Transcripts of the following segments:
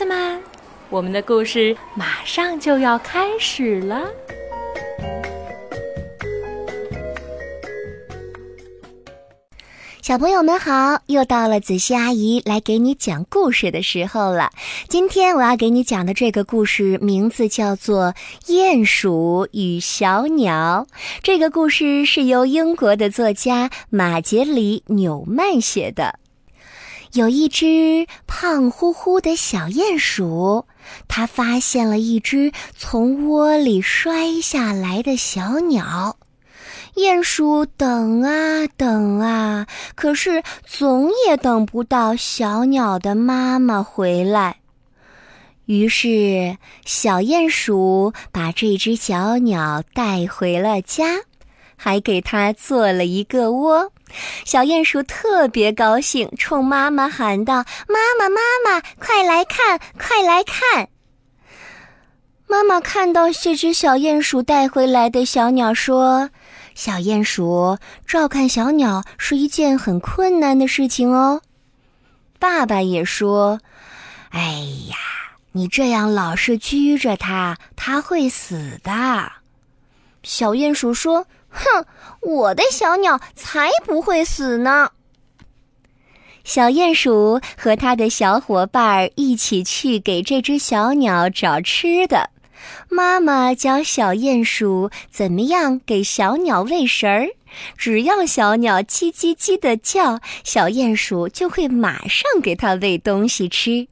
子们，我们的故事马上就要开始了。小朋友们好，又到了子熙阿姨来给你讲故事的时候了。今天我要给你讲的这个故事名字叫做《鼹鼠与小鸟》。这个故事是由英国的作家马杰里·纽曼写的。有一只胖乎乎的小鼹鼠，它发现了一只从窝里摔下来的小鸟。鼹鼠等啊等啊，可是总也等不到小鸟的妈妈回来。于是，小鼹鼠把这只小鸟带回了家，还给它做了一个窝。小鼹鼠特别高兴，冲妈妈喊道：“妈妈，妈妈，快来看，快来看！”妈妈看到这只小鼹鼠带回来的小鸟，说。小鼹鼠照看小鸟是一件很困难的事情哦。爸爸也说：“哎呀，你这样老是拘着它，它会死的。”小鼹鼠说：“哼，我的小鸟才不会死呢。”小鼹鼠和他的小伙伴一起去给这只小鸟找吃的。妈妈教小鼹鼠怎么样给小鸟喂食儿，只要小鸟叽叽叽的叫，小鼹鼠就会马上给它喂东西吃。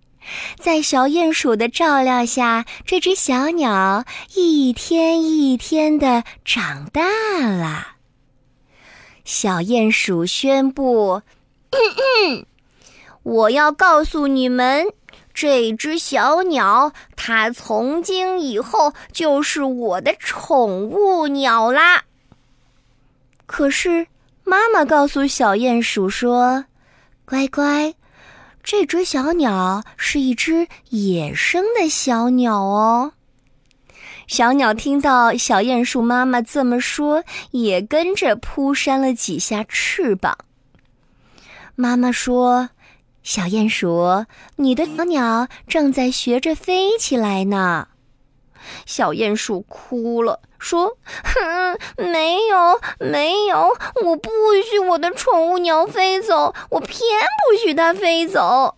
在小鼹鼠的照料下，这只小鸟一天一天的长大了。小鼹鼠宣布：“我要告诉你们。”这只小鸟，它从今以后就是我的宠物鸟啦。可是，妈妈告诉小鼹鼠说：“乖乖，这只小鸟是一只野生的小鸟哦。”小鸟听到小鼹鼠妈妈这么说，也跟着扑扇了几下翅膀。妈妈说。小鼹鼠，你的小鸟正在学着飞起来呢。小鼹鼠哭了，说：“哼，没有，没有，我不许我的宠物鸟飞走，我偏不许它飞走。”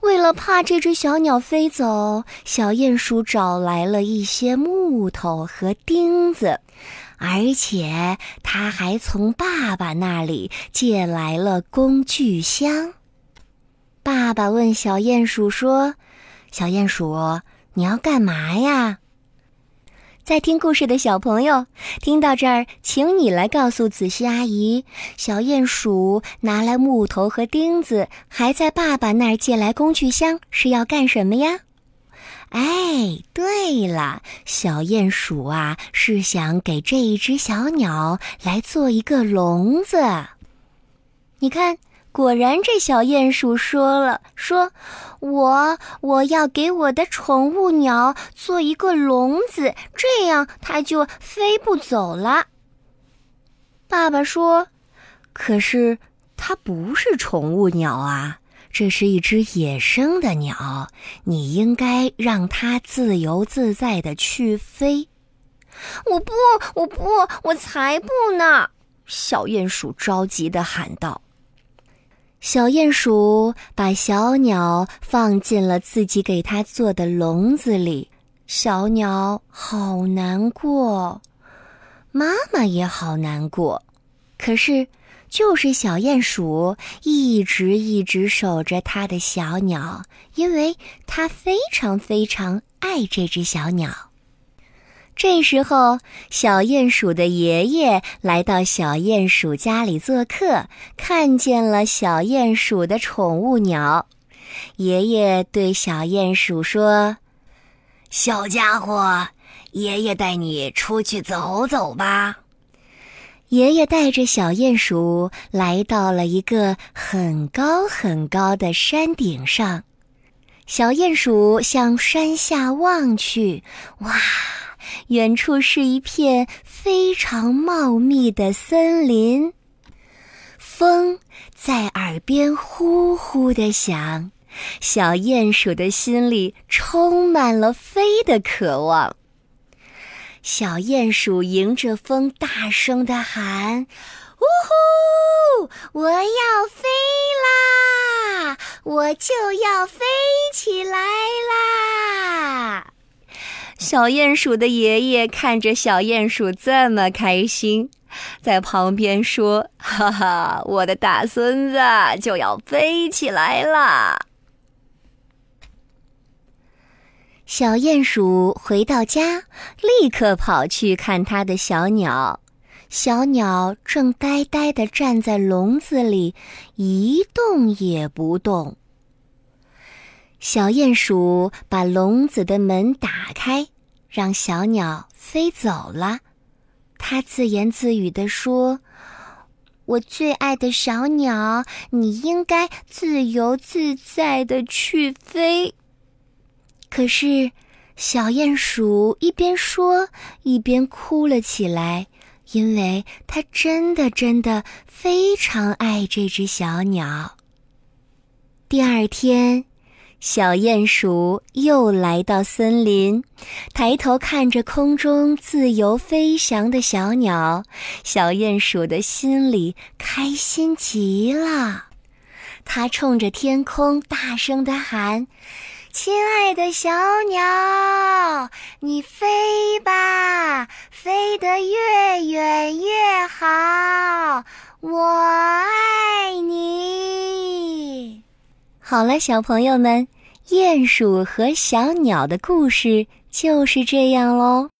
为了怕这只小鸟飞走，小鼹鼠找来了一些木头和钉子，而且他还从爸爸那里借来了工具箱。爸爸问小鼹鼠说：“小鼹鼠，你要干嘛呀？”在听故事的小朋友，听到这儿，请你来告诉子熙阿姨：小鼹鼠拿来木头和钉子，还在爸爸那儿借来工具箱，是要干什么呀？哎，对了，小鼹鼠啊，是想给这一只小鸟来做一个笼子。你看。果然，这小鼹鼠说了：“说，我我要给我的宠物鸟做一个笼子，这样它就飞不走了。”爸爸说：“可是它不是宠物鸟啊，这是一只野生的鸟，你应该让它自由自在的去飞。”我不，我不，我才不呢！小鼹鼠着急的喊道。小鼹鼠把小鸟放进了自己给它做的笼子里，小鸟好难过，妈妈也好难过。可是，就是小鼹鼠一直一直守着它的小鸟，因为它非常非常爱这只小鸟。这时候，小鼹鼠的爷爷来到小鼹鼠家里做客，看见了小鼹鼠的宠物鸟。爷爷对小鼹鼠说：“小家伙，爷爷带你出去走走吧。”爷爷带着小鼹鼠来到了一个很高很高的山顶上，小鼹鼠向山下望去，哇！远处是一片非常茂密的森林，风在耳边呼呼的响，小鼹鼠的心里充满了飞的渴望。小鼹鼠迎着风，大声地喊：“呜呼！我要飞啦！我就要飞起来啦！”小鼹鼠的爷爷看着小鼹鼠这么开心，在旁边说：“哈哈，我的大孙子就要飞起来了。”小鼹鼠回到家，立刻跑去看它的小鸟。小鸟正呆呆地站在笼子里，一动也不动。小鼹鼠把笼子的门打开，让小鸟飞走了。它自言自语地说：“我最爱的小鸟，你应该自由自在地去飞。”可是，小鼹鼠一边说，一边哭了起来，因为它真的真的非常爱这只小鸟。第二天，小鼹鼠又来到森林，抬头看着空中自由飞翔的小鸟，小鼹鼠的心里开心极了。它冲着天空大声地喊。亲爱的小鸟，你飞吧，飞得越远越好，我爱你。好了，小朋友们，鼹鼠和小鸟的故事就是这样喽。